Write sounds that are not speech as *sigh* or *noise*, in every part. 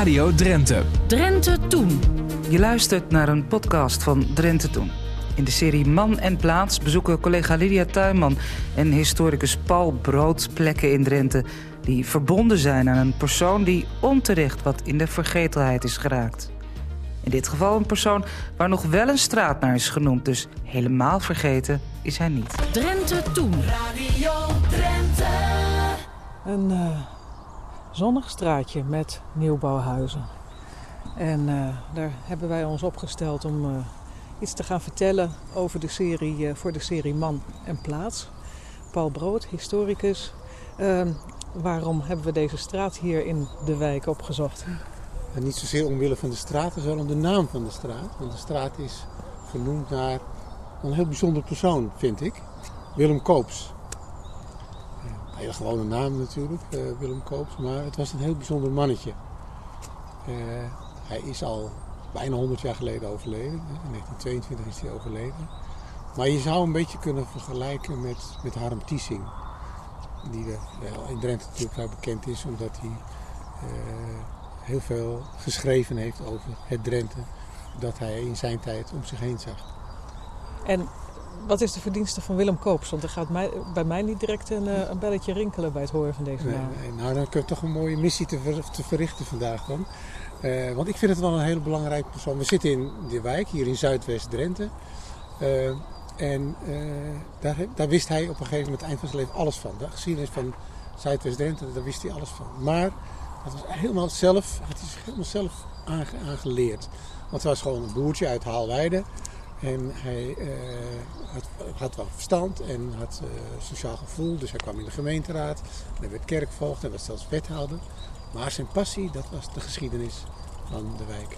Radio Drenthe. Drenthe Toen. Je luistert naar een podcast van Drenthe Toen. In de serie Man en Plaats bezoeken collega Lydia Tuinman en historicus Paul Brood plekken in Drenthe die verbonden zijn aan een persoon die onterecht wat in de vergetelheid is geraakt. In dit geval een persoon waar nog wel een straat naar is genoemd, dus helemaal vergeten is hij niet. Drenthe Toen. Radio Drenthe. Een uh, zonnig straatje met nieuwbouwhuizen. En uh, daar hebben wij ons opgesteld om uh, iets te gaan vertellen over de serie, voor de serie Man en Plaats. Paul Brood, historicus. Ehm, waarom hebben we deze straat hier in de wijk opgezocht? Niet zozeer omwille van de straat, maar wel om de naam van de straat. Want de straat is vernoemd naar een heel bijzonder persoon, vind ik. Willem Koops. Hele gewone naam natuurlijk, uh, Willem Koops. Maar het was een heel bijzonder mannetje. Uh, hij is al bijna 100 jaar geleden overleden. In 1922 is hij overleden. Maar je zou een beetje kunnen vergelijken met, met Harm Tiesing. Die er, ja, in Drenthe natuurlijk wel bekend is omdat hij... Uh, heel veel geschreven heeft over het Drenthe dat hij in zijn tijd om zich heen zag. En wat is de verdienste van Willem Koops? Want er gaat mij, bij mij niet direct een, een, belletje rinkelen bij het horen van deze naam. Nee, nou, dan kun je toch een mooie missie te, ver, te verrichten vandaag dan. Uh, want ik vind het wel een hele belangrijke persoon. We zitten in de wijk, hier in Zuidwest-Drenthe. Uh, en uh, daar, daar, wist hij op een gegeven moment, eind van zijn leven, alles van. De geschiedenis van Zuidwest-Drenthe, daar wist hij alles van. Maar dat was helemaal zelf, had hij zich helemaal zelf aange, aangeleerd. Want hij was gewoon een boertje uit Haalweide. En hij uh, had, had, wel verstand en had uh, sociaal gevoel. Dus hij kwam in de gemeenteraad. En hij werd kerkvoogd en werd zelfs wethouder. Maar zijn passie, dat was de geschiedenis van de wijk.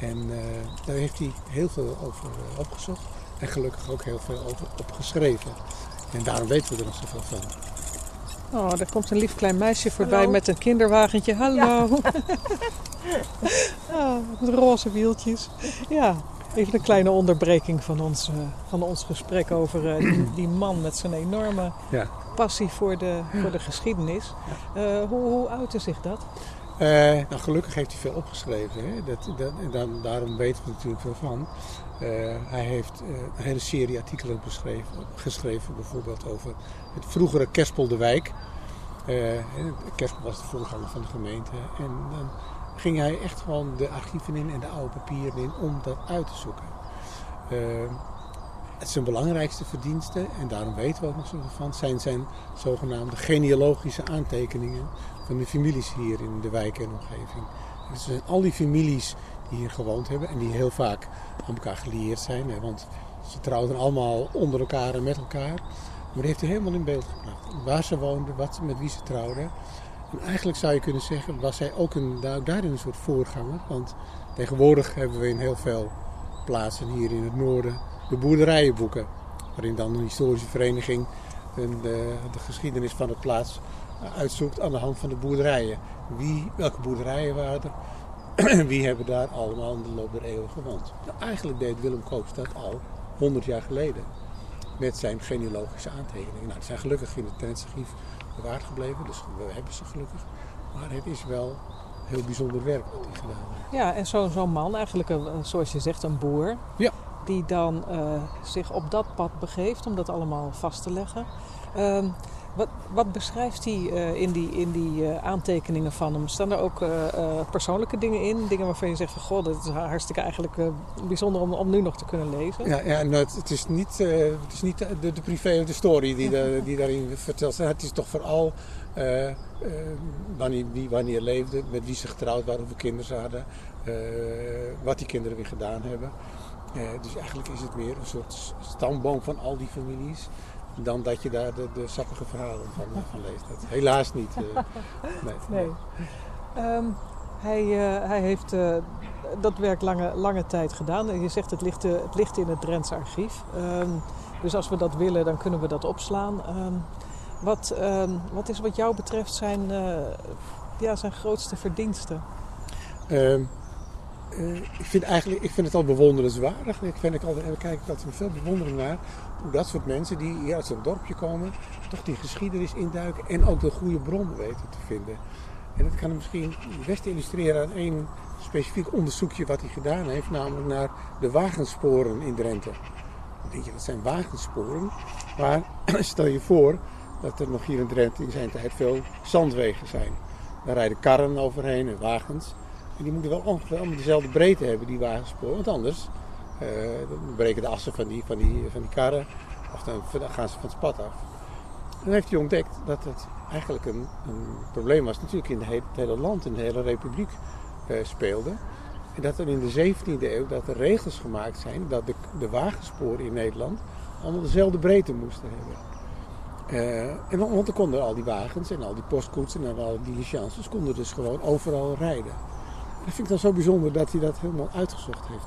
En uh, daar heeft hij heel veel over opgezocht. En gelukkig ook heel veel over opgeschreven. En daarom weten we er nog zoveel van. Oh, er komt een lief klein meisje voorbij Hallo. met een kinderwagentje. Hallo. Ja. *laughs* oh, met roze wieltjes. Ja, even een kleine onderbreking van ons, uh, van ons gesprek over uh, die, *clears throat* die, man met zijn enorme ja. passie voor de, voor de geschiedenis. Uh, hoe, hoe uitte zich dat? nou, gelukkig heeft hij veel opgeschreven. Hè? Dat, dat, en dan, daarom weten we natuurlijk veel van. hij heeft een hele serie artikelen geschreven, bijvoorbeeld over het vroegere Kerspel de Wijk. Kerspel was de voorganger van de gemeente. En dan ging hij echt gewoon de archieven in en de oude papieren in om dat uit te zoeken. Uh, het zijn belangrijkste verdiensten, en daarom weten we ook nog zoveel van, zijn zijn zogenaamde genealogische aantekeningen van de families hier in de wijk en omgeving. Dus zijn al die families die hier gewoond hebben en die heel vaak aan elkaar gelieerd zijn. Hè, want ze trouwden allemaal onder elkaar en met elkaar. Maar die heeft hij helemaal in beeld gebracht. Waar ze woonden, wat, met wie ze trouwden. En eigenlijk zou je kunnen zeggen, was hij ook een, daarin een soort voorganger. Want tegenwoordig hebben we in heel veel plaatsen hier in het noorden de boerderijenboeken. Waarin dan een historische vereniging de, de geschiedenis van de plaats uitzoekt aan de hand van de boerderijen. Wie, welke boerderijen waren er? *clears throat* Wie hebben daar allemaal in de loop der eeuwen gewoond? Nou, eigenlijk deed Willem Koops dat al 100 jaar geleden met zijn genealogische aantekeningen. Nou, die zijn gelukkig in het archief bewaard gebleven, dus we hebben ze gelukkig. Maar het is wel heel bijzonder werk wat hij gedaan heeft. Ja, en zo'n zo man, eigenlijk een, zoals je zegt, een boer. Ja. Die dan uh, zich op dat pad begeeft om dat allemaal vast te leggen. Uh, wat, wat, beschrijft hij uh, in die, in die uh, aantekeningen van hem? Staan er ook uh, persoonlijke dingen in? Dingen waarvan je zegt van goh, dat is hartstikke eigenlijk bijzonder om, om nu nog te kunnen lezen. Ja, ja nou, het, het, is niet, het is niet de, privé de story die, die daarin verteld zijn. Het is toch vooral wanneer, wie wanneer leefde, met wie ze getrouwd waren, hoeveel kinderen ze hadden, wat die kinderen weer gedaan hebben. dus eigenlijk is het meer een soort stamboom van al die families dan dat je daar de, de sappige verhalen van, van leest. Dat, helaas niet. Uh, *laughs* nee. nee. Um, hij, uh, hij heeft uh, dat werk lange, lange tijd gedaan. Je zegt het ligt, het ligt in het Drents archief. Um, dus als we dat willen, dan kunnen we dat opslaan. Um, wat, wat is wat jou betreft zijn, ja, zijn grootste verdiensten? Uh, ik, vind eigenlijk, ik vind het al bewonderenswaardig. Ik, vind ik al, ik kijk altijd met veel bewondering naar hoe dat soort mensen die hier uit zo'n dorpje komen, toch die geschiedenis induiken en ook de goede bronnen weten te vinden. En dat kan misschien het beste illustreren aan één specifiek onderzoekje wat hij gedaan heeft, namelijk naar de wagensporen in Drenthe. Dan denk je, dat zijn wagensporen. Maar *clears throat* stel je voor dat er nog hier in Drenthe in zijn tijd veel zandwegen zijn. Daar rijden karren overheen en wagens. Die moeten wel ongeveer dezelfde breedte hebben, die wagensporen. Want anders uh, dan breken de assen van die, van die, van die karren. Of dan gaan ze van het pad af. En dan heeft hij ontdekt dat het eigenlijk een, een probleem was. Natuurlijk in het hele land, in de hele republiek uh, speelde. En dat er in de 17e eeuw dat er regels gemaakt zijn dat de, de wagensporen in Nederland allemaal dezelfde breedte moesten hebben. Uh, en want dan konden al die wagens en al die postkoetsen en al die diligences konden dus gewoon overal rijden. Dat vind ik dan zo bijzonder dat hij dat helemaal uitgezocht heeft.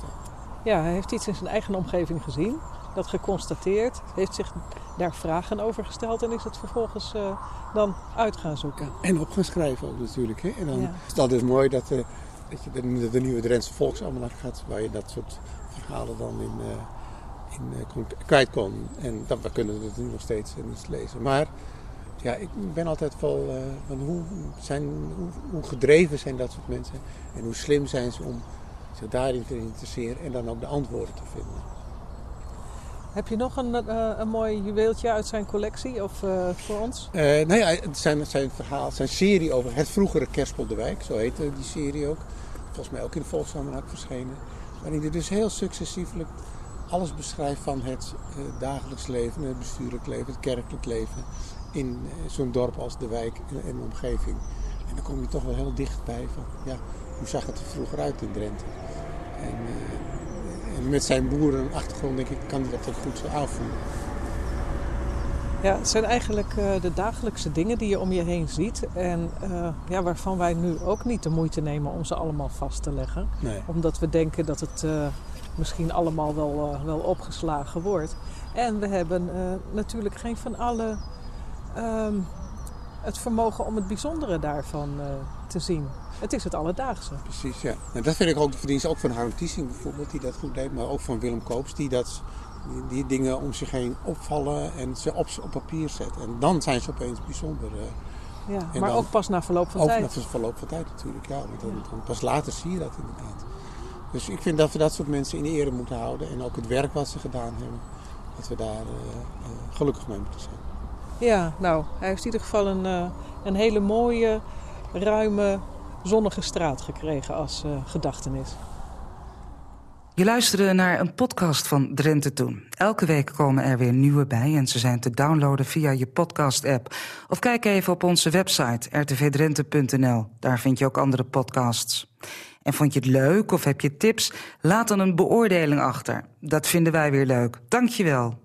Ja, hij heeft iets in zijn eigen omgeving gezien, dat geconstateerd, heeft zich daar vragen over gesteld en is het vervolgens uh, dan uit gaan zoeken. En op gaan schrijven ook natuurlijk. Hè? En dan ja. is dat dus mooi dat, uh, dat je de, de, nieuwe Drentse Volksalmanak gaat, waar je dat soort verhalen dan in, uh, in kwijt kon. En dat, we kunnen het nu nog steeds niet lezen. Maar ja, ik ben altijd wel van hoe, zijn, hoe, hoe gedreven zijn dat soort mensen en hoe slim zijn ze om zich daarin te interesseren en dan ook de antwoorden te vinden. Heb je nog een, uh, een mooi juweeltje uit zijn collectie of uh, voor ons? Nou ja, het zijn, zijn verhaal, zijn serie over het vroegere Kerspel de Wijk, zo heette die serie ook. Volgens mij ook in de verschenen. Waarin hij dus heel successieflijk alles beschrijft van het dagelijks leven, het bestuurlijk leven, het kerkelijk leven in zo'n dorp als de wijk en, de omgeving. En dan kom je toch wel heel dichtbij van, ja, hoe zag het er vroeger uit in Drenthe? En, en met zijn boerenachtergrond denk ik, kan hij dat ook goed zo aanvoelen. Ja, het zijn eigenlijk uh, de dagelijkse dingen die je om je heen ziet. En uh, ja, waarvan wij nu ook niet de moeite nemen om ze allemaal vast te leggen. Nee. Omdat we denken dat het uh, misschien allemaal wel, wel opgeslagen wordt. En we hebben natuurlijk geen van alle um, het vermogen om het bijzondere daarvan te zien. Het is het alledaagse. Precies, ja. En dat vind ik ook de verdienste ook van Harm Tiesing bijvoorbeeld, die dat goed deed. Maar ook van Willem Koops, die, dat, die, die dingen om zich heen opvallen en ze op, op papier zetten. En dan zijn ze opeens bijzonder. Uh, ja, maar dan, ook pas na verloop van ook tijd. Ook na verloop van tijd natuurlijk, ja. Want dan, dan pas later zie je dat inderdaad. Dus ik vind dat we dat soort mensen in ere moeten houden. En ook het werk wat ze gedaan hebben, dat we daar uh, uh, gelukkig mee moeten zijn. Ja, nou, hij heeft in ieder geval een, een hele mooie, ruime zonnige straat gekregen als uh, gedachtenis. Je luisterde naar een podcast van Drenthe Toen. Elke week komen er weer nieuwe bij en ze zijn te downloaden via je podcast-app. Of kijk even op onze website rtvdrenthe.nl. Daar vind je ook andere podcasts. En vond je het leuk of heb je tips? Laat dan een beoordeling achter. Dat vinden wij weer leuk. Dank je wel.